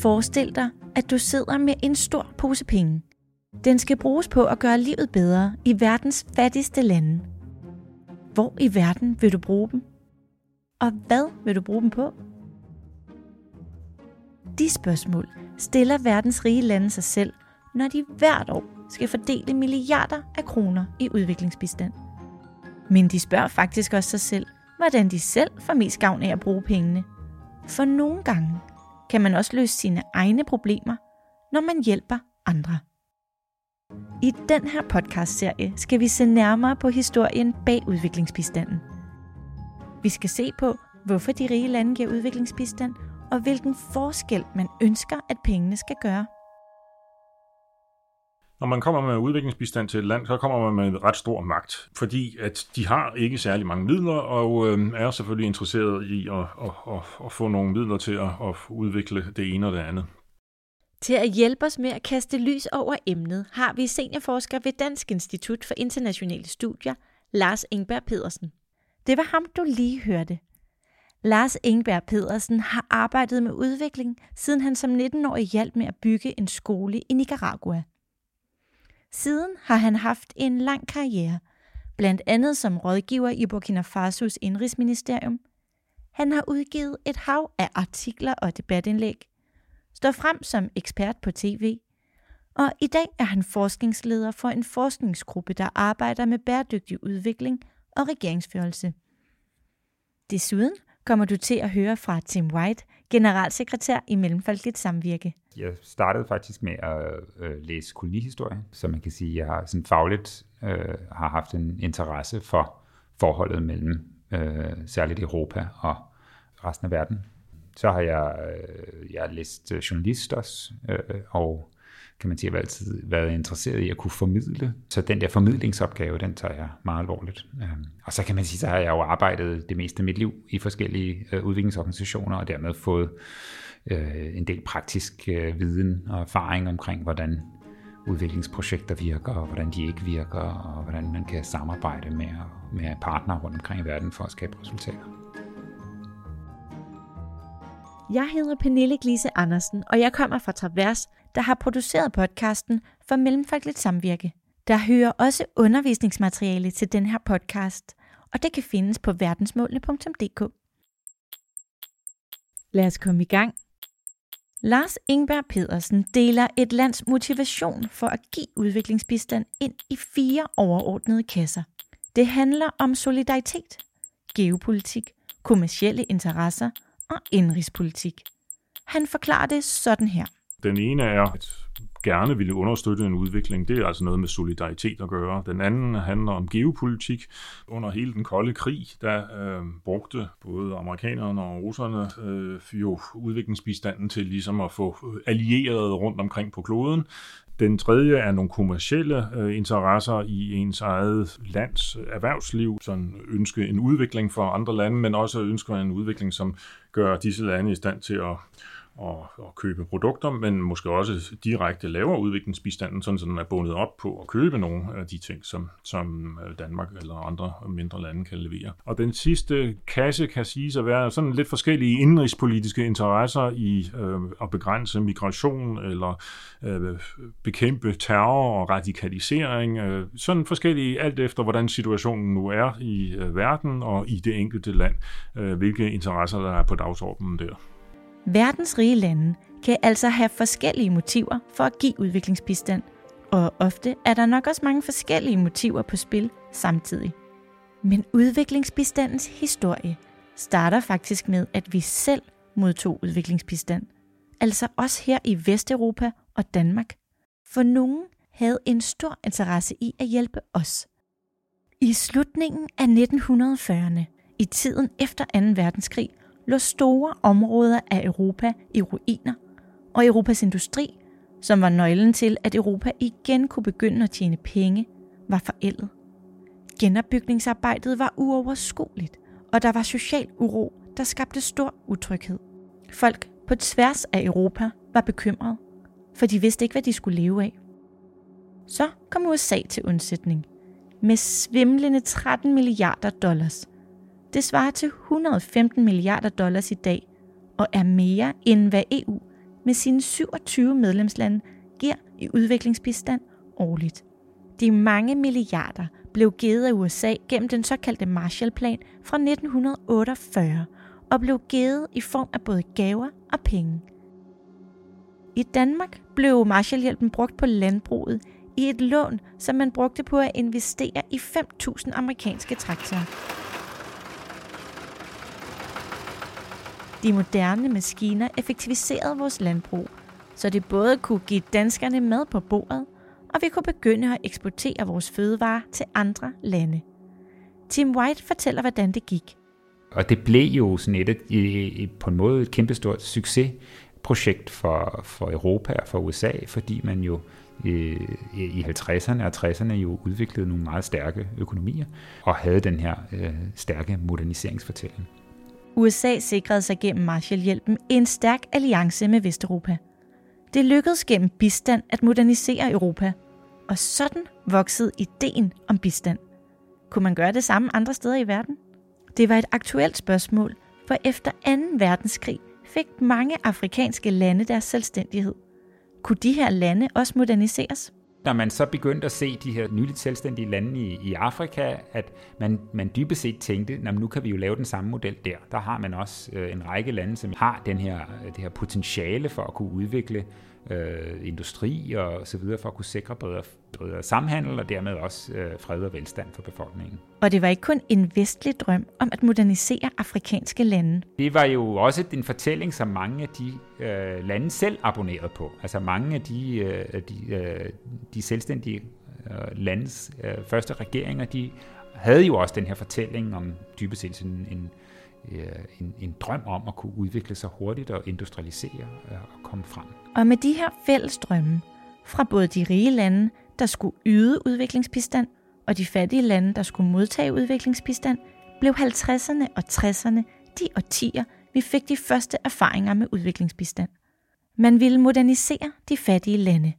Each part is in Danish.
Forestil dig, at du sidder med en stor pose penge. Den skal bruges på at gøre livet bedre i verdens fattigste lande. Hvor i verden vil du bruge dem? Og hvad vil du bruge dem på? De spørgsmål stiller verdens rige lande sig selv, når de hvert år skal fordele milliarder af kroner i udviklingsbistand. Men de spørger faktisk også sig selv, hvordan de selv får mest gavn af at bruge pengene. For nogle gange kan man også løse sine egne problemer, når man hjælper andre. I den her podcastserie skal vi se nærmere på historien bag udviklingsbistanden. Vi skal se på, hvorfor de rige lande giver udviklingsbistand, og hvilken forskel man ønsker, at pengene skal gøre. Når man kommer med udviklingsbistand til et land, så kommer man med en ret stor magt, fordi at de har ikke særlig mange midler, og øh, er selvfølgelig interesseret i at, at, at, at få nogle midler til at, at udvikle det ene og det andet. Til at hjælpe os med at kaste lys over emnet, har vi seniorforsker ved Dansk Institut for Internationale Studier, Lars Ingberg Pedersen. Det var ham, du lige hørte. Lars Ingberg Pedersen har arbejdet med udvikling, siden han som 19-årig hjalp med at bygge en skole i Nicaragua. Siden har han haft en lang karriere, blandt andet som rådgiver i Burkina Fasos indrigsministerium. Han har udgivet et hav af artikler og debatindlæg, står frem som ekspert på tv, og i dag er han forskningsleder for en forskningsgruppe, der arbejder med bæredygtig udvikling og regeringsførelse. Desuden kommer du til at høre fra Tim White, generalsekretær i Mellemfolkeligt Samvirke. Jeg startede faktisk med at øh, læse kolonihistorie, så man kan sige, at jeg har sådan fagligt øh, har haft en interesse for forholdet mellem øh, særligt Europa og resten af verden. Så har jeg, øh, jeg har læst øh, journalist også, øh, og kan man sige, har altid været interesseret i at kunne formidle. Så den der formidlingsopgave, den tager jeg meget alvorligt. Øhm, og så kan man sige, så har jeg jo arbejdet det meste af mit liv i forskellige øh, udviklingsorganisationer, og dermed fået øh, en del praktisk øh, viden og erfaring omkring, hvordan udviklingsprojekter virker, og hvordan de ikke virker, og hvordan man kan samarbejde med, med partnere rundt omkring i verden for at skabe resultater. Jeg hedder Pernille Glise Andersen, og jeg kommer fra Travers, der har produceret podcasten for Mellemfolkeligt Samvirke. Der hører også undervisningsmateriale til den her podcast, og det kan findes på verdensmålene.dk. Lad os komme i gang. Lars Ingberg Pedersen deler et lands motivation for at give udviklingsbistand ind i fire overordnede kasser. Det handler om solidaritet, geopolitik, kommercielle interesser og indrigspolitik. Han forklarer det sådan her. Den ene er at gerne ville understøtte en udvikling. Det er altså noget med solidaritet at gøre. Den anden handler om geopolitik. Under hele den kolde krig, der øh, brugte både amerikanerne og russerne øh, jo udviklingsbistanden til ligesom at få øh, allierede rundt omkring på kloden. Den tredje er nogle kommercielle øh, interesser i ens eget lands erhvervsliv, sådan ønske en udvikling for andre lande, men også ønsker en udvikling, som gør disse lande i stand til at og, at købe produkter, men måske også direkte lavere udviklingsbistanden, sådan så den er bundet op på at købe nogle af de ting, som, som øh, Danmark eller andre mindre lande kan levere. Og den sidste kasse kan siges at være sådan lidt forskellige indrigspolitiske interesser i øh, at begrænse migration eller øh, bekæmpe terror og radikalisering. Øh, sådan forskellige alt efter, hvordan situationen nu er i øh, verden og i det enkelte land, øh, hvilke interesser der er på dagsordenen der. Verdens rige lande kan altså have forskellige motiver for at give udviklingsbistand, og ofte er der nok også mange forskellige motiver på spil samtidig. Men udviklingsbistandens historie starter faktisk med, at vi selv modtog udviklingsbistand, altså også her i Vesteuropa og Danmark. For nogen havde en stor interesse i at hjælpe os. I slutningen af 1940'erne, i tiden efter 2. verdenskrig, lå store områder af Europa i ruiner, og Europas industri, som var nøglen til, at Europa igen kunne begynde at tjene penge, var forældet. Genopbygningsarbejdet var uoverskueligt, og der var social uro, der skabte stor utryghed. Folk på tværs af Europa var bekymrede, for de vidste ikke, hvad de skulle leve af. Så kom USA til undsætning med svimlende 13 milliarder dollars det svarer til 115 milliarder dollars i dag, og er mere end hvad EU med sine 27 medlemslande giver i udviklingsbistand årligt. De mange milliarder blev givet af USA gennem den såkaldte Marshallplan fra 1948 og blev givet i form af både gaver og penge. I Danmark blev Marshallhjælpen brugt på landbruget i et lån, som man brugte på at investere i 5.000 amerikanske traktorer. De moderne maskiner effektiviserede vores landbrug, så det både kunne give danskerne mad på bordet, og vi kunne begynde at eksportere vores fødevarer til andre lande. Tim White fortæller, hvordan det gik. Og det blev jo sådan et, på en måde et kæmpestort succesprojekt for, for Europa og for USA, fordi man jo øh, i 50'erne og 60'erne jo udviklede nogle meget stærke økonomier og havde den her øh, stærke moderniseringsfortælling. USA sikrede sig gennem Marshallhjælpen en stærk alliance med Vesteuropa. Det lykkedes gennem bistand at modernisere Europa, og sådan voksede ideen om bistand. Kunne man gøre det samme andre steder i verden? Det var et aktuelt spørgsmål, for efter 2. verdenskrig fik mange afrikanske lande deres selvstændighed. Kunne de her lande også moderniseres? Når man så begyndte at se de her nyligt selvstændige lande i, i Afrika, at man, man dybest set tænkte, at nu kan vi jo lave den samme model der. Der har man også øh, en række lande, som har den her, det her potentiale for at kunne udvikle øh, industri og så videre for at kunne sikre bedre, bedre samhandel og dermed også øh, fred og velstand for befolkningen. Og det var ikke kun en vestlig drøm om at modernisere afrikanske lande. Det var jo også en fortælling, som mange af de øh, lande selv abonnerede på. Altså mange af de, øh, de, øh, de selvstændige øh, landes øh, første regeringer, de havde jo også den her fortælling om dybest set en, øh, Øh, en, en drøm om at kunne udvikle sig hurtigt og industrialisere øh, og komme frem. Og med de her fælles drømme fra både de rige lande, der skulle yde udviklingsbistand, og de fattige lande, der skulle modtage udviklingsbistand, blev 50'erne og 60'erne de årtier, vi fik de første erfaringer med udviklingsbistand. Man ville modernisere de fattige lande.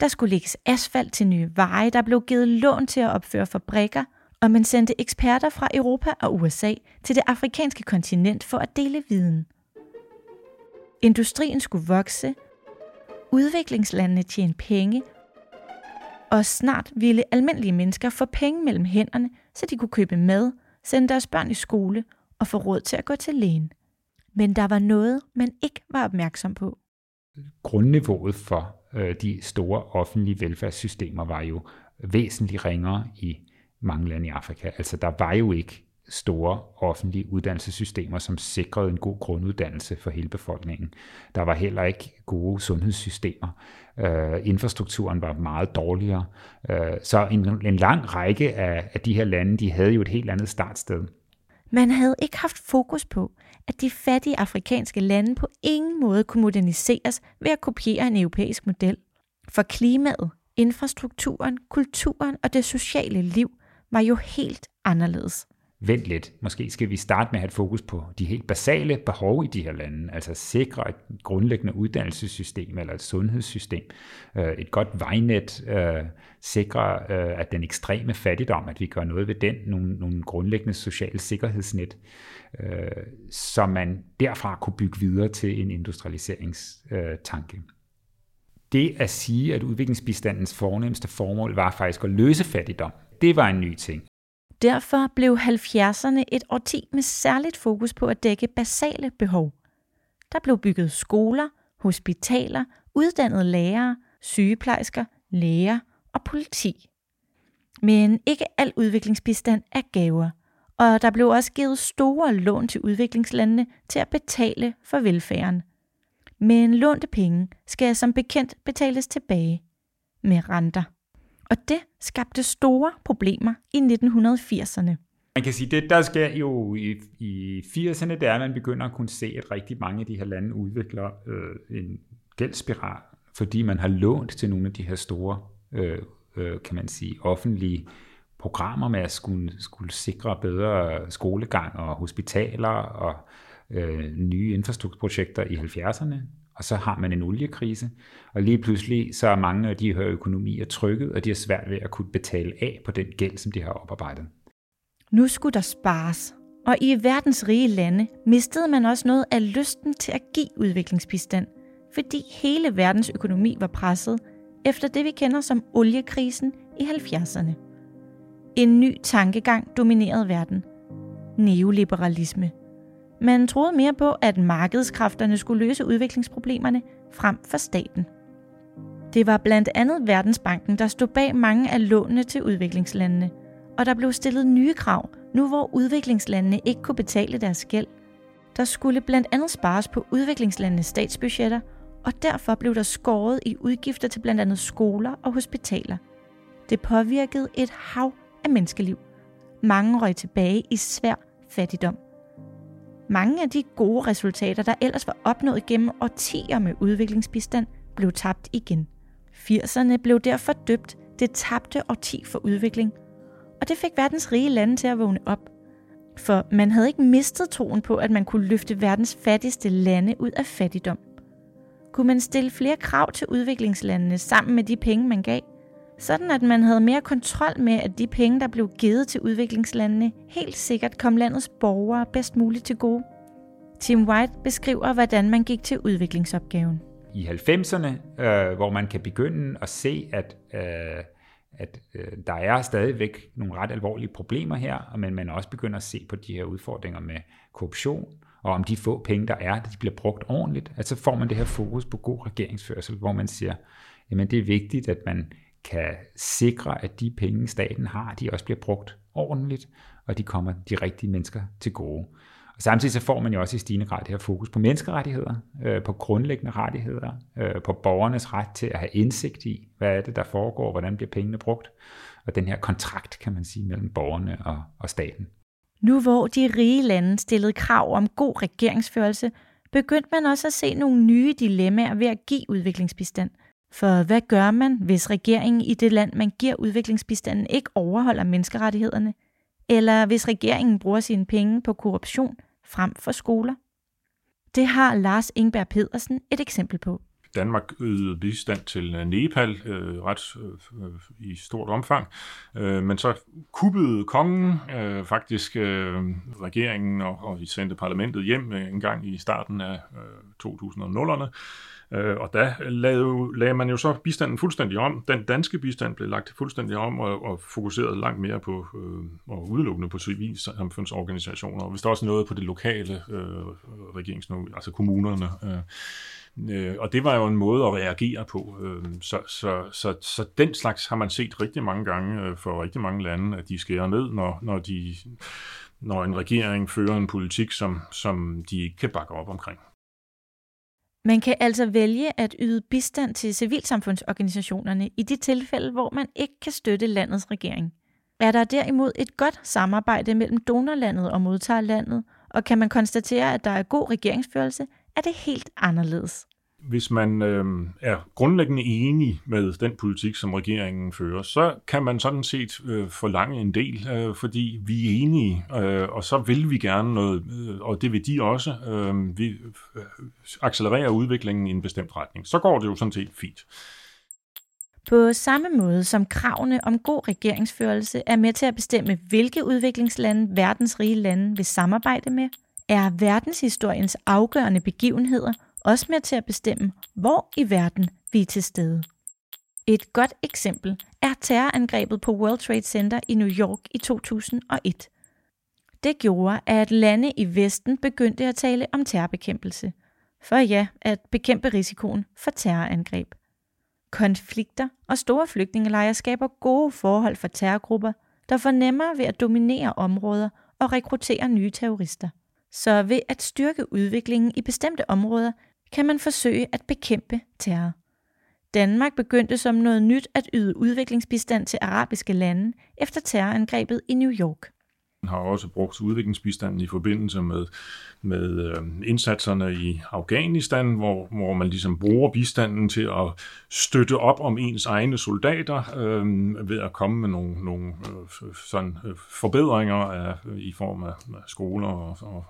Der skulle lægges asfalt til nye veje, der blev givet lån til at opføre fabrikker, og man sendte eksperter fra Europa og USA til det afrikanske kontinent for at dele viden. Industrien skulle vokse, udviklingslandene tjene penge, og snart ville almindelige mennesker få penge mellem hænderne, så de kunne købe mad, sende deres børn i skole og få råd til at gå til lægen. Men der var noget, man ikke var opmærksom på. Grundniveauet for øh, de store offentlige velfærdssystemer var jo væsentligt ringere i mange lande i Afrika. Altså der var jo ikke store offentlige uddannelsessystemer, som sikrede en god grunduddannelse for hele befolkningen. Der var heller ikke gode sundhedssystemer. Øh, infrastrukturen var meget dårligere. Øh, så en, en lang række af, af de her lande, de havde jo et helt andet startsted. Man havde ikke haft fokus på, at de fattige afrikanske lande på ingen måde kunne moderniseres ved at kopiere en europæisk model. For klimaet, infrastrukturen, kulturen og det sociale liv var jo helt anderledes vent lidt. Måske skal vi starte med at have et fokus på de helt basale behov i de her lande, altså sikre et grundlæggende uddannelsessystem eller et sundhedssystem, øh, et godt vejnet, øh, sikre øh, at den ekstreme fattigdom, at vi gør noget ved den, nogle, nogle grundlæggende sociale sikkerhedsnet, så man derfra kunne bygge videre til en industrialiseringstanke. Det at sige, at udviklingsbistandens fornemmeste formål var faktisk at løse fattigdom, det var en ny ting. Derfor blev 70'erne et årti med særligt fokus på at dække basale behov. Der blev bygget skoler, hospitaler, uddannede lærere, sygeplejersker, læger og politi. Men ikke al udviklingsbistand er gaver, og der blev også givet store lån til udviklingslandene til at betale for velfærden. Men lånte penge skal som bekendt betales tilbage med renter. Og det skabte store problemer i 1980'erne. Man kan sige, det der sker jo i, i 80'erne, det er, at man begynder at kunne se, at rigtig mange af de her lande udvikler øh, en gældsspiral, fordi man har lånt til nogle af de her store, øh, øh, kan man sige, offentlige programmer med at skulle, skulle sikre bedre skolegang og hospitaler og øh, nye infrastrukturprojekter i 70'erne og så har man en oliekrise, og lige pludselig så er mange af de her økonomier trykket, og de har svært ved at kunne betale af på den gæld, som de har oparbejdet. Nu skulle der spares, og i verdens rige lande mistede man også noget af lysten til at give udviklingsbistand, fordi hele verdens økonomi var presset efter det, vi kender som oliekrisen i 70'erne. En ny tankegang dominerede verden. Neoliberalisme men troede mere på, at markedskræfterne skulle løse udviklingsproblemerne frem for staten. Det var blandt andet Verdensbanken, der stod bag mange af lånene til udviklingslandene, og der blev stillet nye krav, nu hvor udviklingslandene ikke kunne betale deres gæld. Der skulle blandt andet spares på udviklingslandenes statsbudgetter, og derfor blev der skåret i udgifter til blandt andet skoler og hospitaler. Det påvirkede et hav af menneskeliv. Mange røg tilbage i svær fattigdom. Mange af de gode resultater, der ellers var opnået gennem årtier med udviklingsbistand, blev tabt igen. 80'erne blev derfor døbt det tabte årti for udvikling, og det fik verdens rige lande til at vågne op. For man havde ikke mistet troen på, at man kunne løfte verdens fattigste lande ud af fattigdom. Kunne man stille flere krav til udviklingslandene sammen med de penge, man gav, sådan at man havde mere kontrol med, at de penge, der blev givet til udviklingslandene, helt sikkert kom landets borgere bedst muligt til gode. Tim White beskriver, hvordan man gik til udviklingsopgaven. I 90'erne, øh, hvor man kan begynde at se, at, øh, at øh, der er stadigvæk nogle ret alvorlige problemer her, men man også begynder at se på de her udfordringer med korruption, og om de få penge, der er, de bliver brugt ordentligt, at så får man det her fokus på god regeringsførsel, hvor man siger, jamen det er vigtigt, at man kan sikre, at de penge, staten har, de også bliver brugt ordentligt, og de kommer de rigtige mennesker til gode. Og samtidig så får man jo også i stigende grad det her fokus på menneskerettigheder, øh, på grundlæggende rettigheder, øh, på borgernes ret til at have indsigt i, hvad er det, der foregår, hvordan bliver pengene brugt, og den her kontrakt, kan man sige, mellem borgerne og, og staten. Nu hvor de rige lande stillede krav om god regeringsførelse, begyndte man også at se nogle nye dilemmaer ved at give udviklingsbistand – for hvad gør man, hvis regeringen i det land, man giver udviklingsbistanden, ikke overholder menneskerettighederne? Eller hvis regeringen bruger sine penge på korruption frem for skoler? Det har Lars Ingberg Pedersen et eksempel på. Danmark ydede bistand til øh, Nepal øh, ret øh, i stort omfang, øh, men så kuppede kongen øh, faktisk øh, regeringen, og, og vi sendte parlamentet hjem øh, en gang i starten af øh, 2000'erne, Øh, og der lagde, lagde man jo så bistanden fuldstændig om. Den danske bistand blev lagt fuldstændig om og, og fokuseret langt mere på øh, og udelukkende på civilsamfundsorganisationer. Og hvis der også noget på det lokale øh, regeringsniveau, altså kommunerne. Øh, øh, og det var jo en måde at reagere på. Øh, så, så, så, så den slags har man set rigtig mange gange øh, for rigtig mange lande, at de skærer ned, når, når de når en regering fører en politik, som, som de ikke kan bakke op omkring. Man kan altså vælge at yde bistand til civilsamfundsorganisationerne i de tilfælde, hvor man ikke kan støtte landets regering. Er der derimod et godt samarbejde mellem donorlandet og modtagerlandet, og kan man konstatere, at der er god regeringsførelse, er det helt anderledes hvis man øh, er grundlæggende enig med den politik, som regeringen fører, så kan man sådan set øh, forlange en del, øh, fordi vi er enige, øh, og så vil vi gerne noget, øh, og det vil de også. Øh, vi øh, accelererer udviklingen i en bestemt retning. Så går det jo sådan set fint. På samme måde som kravene om god regeringsførelse er med til at bestemme, hvilke udviklingslande verdens rige lande vil samarbejde med, er verdenshistoriens afgørende begivenheder også med til at bestemme, hvor i verden vi er til stede. Et godt eksempel er terrorangrebet på World Trade Center i New York i 2001. Det gjorde, at lande i Vesten begyndte at tale om terrorbekæmpelse. For ja, at bekæmpe risikoen for terrorangreb. Konflikter og store flygtningelejre skaber gode forhold for terrorgrupper, der får nemmere ved at dominere områder og rekruttere nye terrorister. Så ved at styrke udviklingen i bestemte områder, kan man forsøge at bekæmpe terror. Danmark begyndte som noget nyt at yde udviklingsbistand til arabiske lande efter terrorangrebet i New York har også brugt udviklingsbistanden i forbindelse med, med øh, indsatserne i Afghanistan, hvor, hvor man ligesom bruger bistanden til at støtte op om ens egne soldater øh, ved at komme med nogle, nogle øh, sådan, øh, forbedringer af, i form af skoler og, og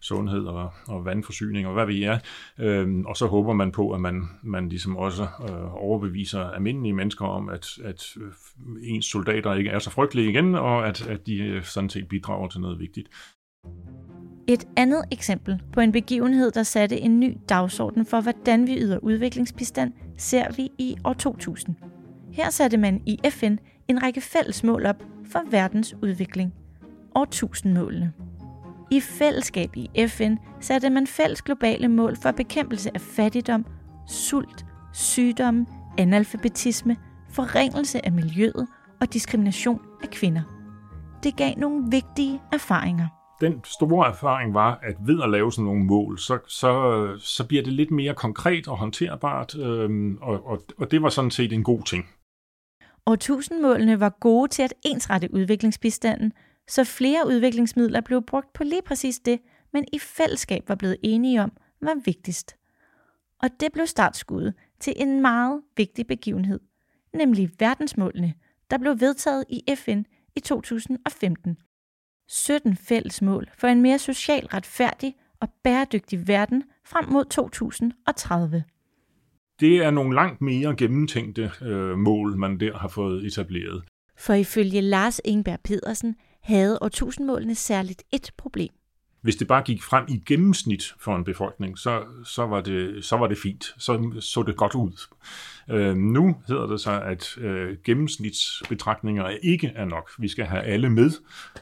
sundhed og, og vandforsyning og hvad vi er. Øh, og så håber man på, at man, man ligesom også øh, overbeviser almindelige mennesker om, at, at øh, ens soldater ikke er så frygtelige igen, og at, at de øh, sådan set bidrager til noget vigtigt. Et andet eksempel på en begivenhed, der satte en ny dagsorden for, hvordan vi yder udviklingsbistand, ser vi i år 2000. Her satte man i FN en række fælles mål op for verdens udvikling. År 1000-målene. I fællesskab i FN satte man fælles globale mål for bekæmpelse af fattigdom, sult, sygdomme, analfabetisme, forringelse af miljøet og diskrimination af kvinder. Det gav nogle vigtige erfaringer. Den store erfaring var, at ved at lave sådan nogle mål, så, så, så bliver det lidt mere konkret og håndterbart, øhm, og, og, og det var sådan set en god ting. Årtusindmålene var gode til at ensrette udviklingsbistanden, så flere udviklingsmidler blev brugt på lige præcis det, men i fællesskab var blevet enige om, var vigtigst. Og det blev startskuddet til en meget vigtig begivenhed, nemlig verdensmålene, der blev vedtaget i FN i 2015. 17 fælles mål for en mere socialt retfærdig og bæredygtig verden frem mod 2030. Det er nogle langt mere gennemtænkte øh, mål, man der har fået etableret. For ifølge Lars Ingberg Pedersen havde årtusindmålene særligt et problem. Hvis det bare gik frem i gennemsnit for en befolkning, så, så, var, det, så var det fint. Så så det godt ud. Øh, nu hedder det så, at øh, gennemsnitsbetragtninger ikke er nok. Vi skal have alle med,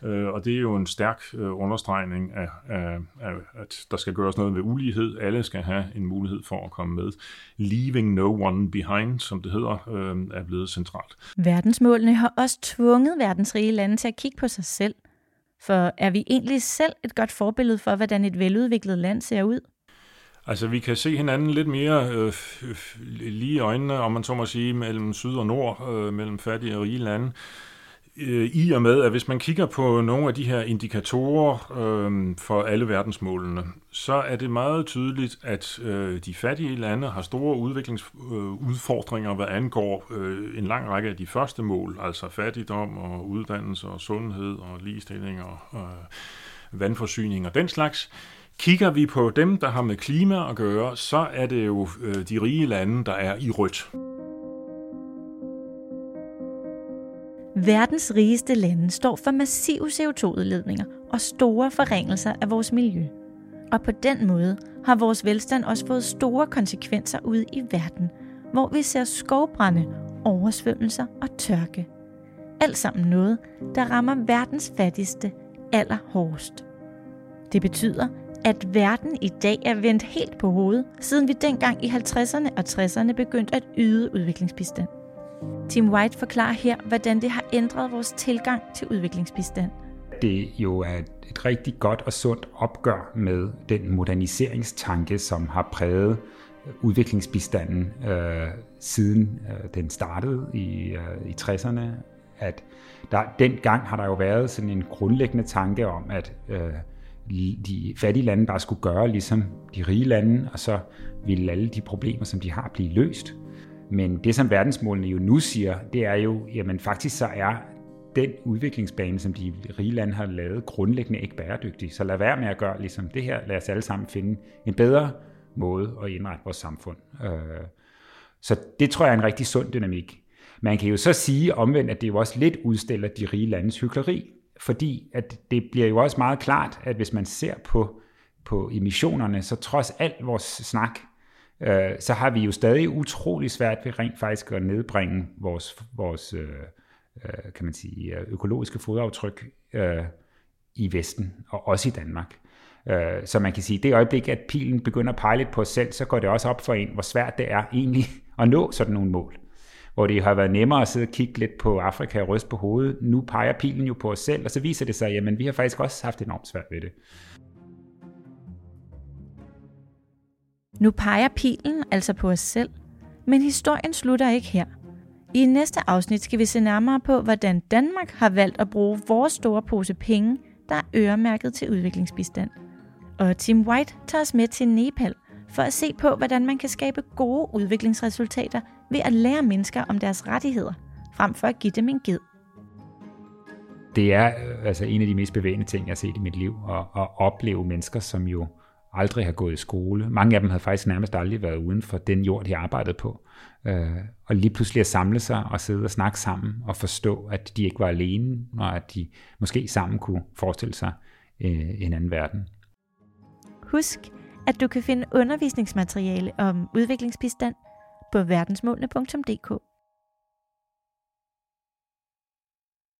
øh, og det er jo en stærk øh, understregning af, af, af, at der skal gøres noget ved ulighed. Alle skal have en mulighed for at komme med. Leaving no one behind, som det hedder, øh, er blevet centralt. Verdensmålene har også tvunget verdens rige lande til at kigge på sig selv. For er vi egentlig selv et godt forbillede for, hvordan et veludviklet land ser ud? Altså, vi kan se hinanden lidt mere øh, lige i øjnene, om man så må sige, mellem syd og nord, øh, mellem fattige og rige lande. Øh, I og med, at hvis man kigger på nogle af de her indikatorer øh, for alle verdensmålene, så er det meget tydeligt, at øh, de fattige lande har store udviklingsudfordringer, øh, hvad angår øh, en lang række af de første mål, altså fattigdom og uddannelse og sundhed og ligestilling og øh, vandforsyning og den slags. Kigger vi på dem, der har med klima at gøre, så er det jo øh, de rige lande, der er i rødt. Verdens rigeste lande står for massive CO2-udledninger og store forringelser af vores miljø. Og på den måde har vores velstand også fået store konsekvenser ude i verden, hvor vi ser skovbrænde, oversvømmelser og tørke. Alt sammen noget, der rammer verdens fattigste allerhårdest. Det betyder, at verden i dag er vendt helt på hovedet, siden vi dengang i 50'erne og 60'erne begyndte at yde udviklingsbistand. Tim White forklarer her, hvordan det har ændret vores tilgang til udviklingsbistand. Det jo er et rigtig godt og sundt opgør med den moderniseringstanke, som har præget øh, udviklingsbistanden øh, siden øh, den startede i, øh, i 60'erne. At der, dengang har der jo været sådan en grundlæggende tanke om, at øh, de fattige lande bare skulle gøre ligesom de rige lande, og så ville alle de problemer, som de har, blive løst. Men det, som verdensmålene jo nu siger, det er jo, jamen faktisk så er den udviklingsbane, som de rige lande har lavet, grundlæggende ikke bæredygtig. Så lad være med at gøre ligesom det her. Lad os alle sammen finde en bedre måde at indrette vores samfund. Øh, så det tror jeg er en rigtig sund dynamik. Man kan jo så sige omvendt, at det jo også lidt udstiller de rige landes hykleri, fordi at det bliver jo også meget klart, at hvis man ser på, på emissionerne, så trods alt vores snak, øh, så har vi jo stadig utrolig svært ved rent faktisk at nedbringe vores, vores øh, øh, kan man sige, øh, økologiske fodaftryk øh, i Vesten, og også i Danmark. Øh, så man kan sige, at det øjeblik, at pilen begynder at pege lidt på os selv, så går det også op for en, hvor svært det er egentlig at nå sådan nogle mål hvor det har været nemmere at sidde og kigge lidt på Afrika og ryste på hovedet. Nu peger pilen jo på os selv, og så viser det sig, at vi har faktisk også haft enormt svært ved det. Nu peger pilen altså på os selv, men historien slutter ikke her. I næste afsnit skal vi se nærmere på, hvordan Danmark har valgt at bruge vores store pose penge, der er øremærket til udviklingsbistand. Og Tim White tager os med til Nepal for at se på, hvordan man kan skabe gode udviklingsresultater ved at lære mennesker om deres rettigheder, frem for at give dem en ged. Det er øh, altså en af de mest bevægende ting, jeg har set i mit liv, at, at opleve mennesker, som jo aldrig har gået i skole. Mange af dem havde faktisk nærmest aldrig været uden for den jord, de arbejdede på. Øh, og lige pludselig at samle sig og sidde og snakke sammen og forstå, at de ikke var alene, og at de måske sammen kunne forestille sig øh, en anden verden. Husk, at du kan finde undervisningsmateriale om udviklingsbistand på verdensmålene.dk.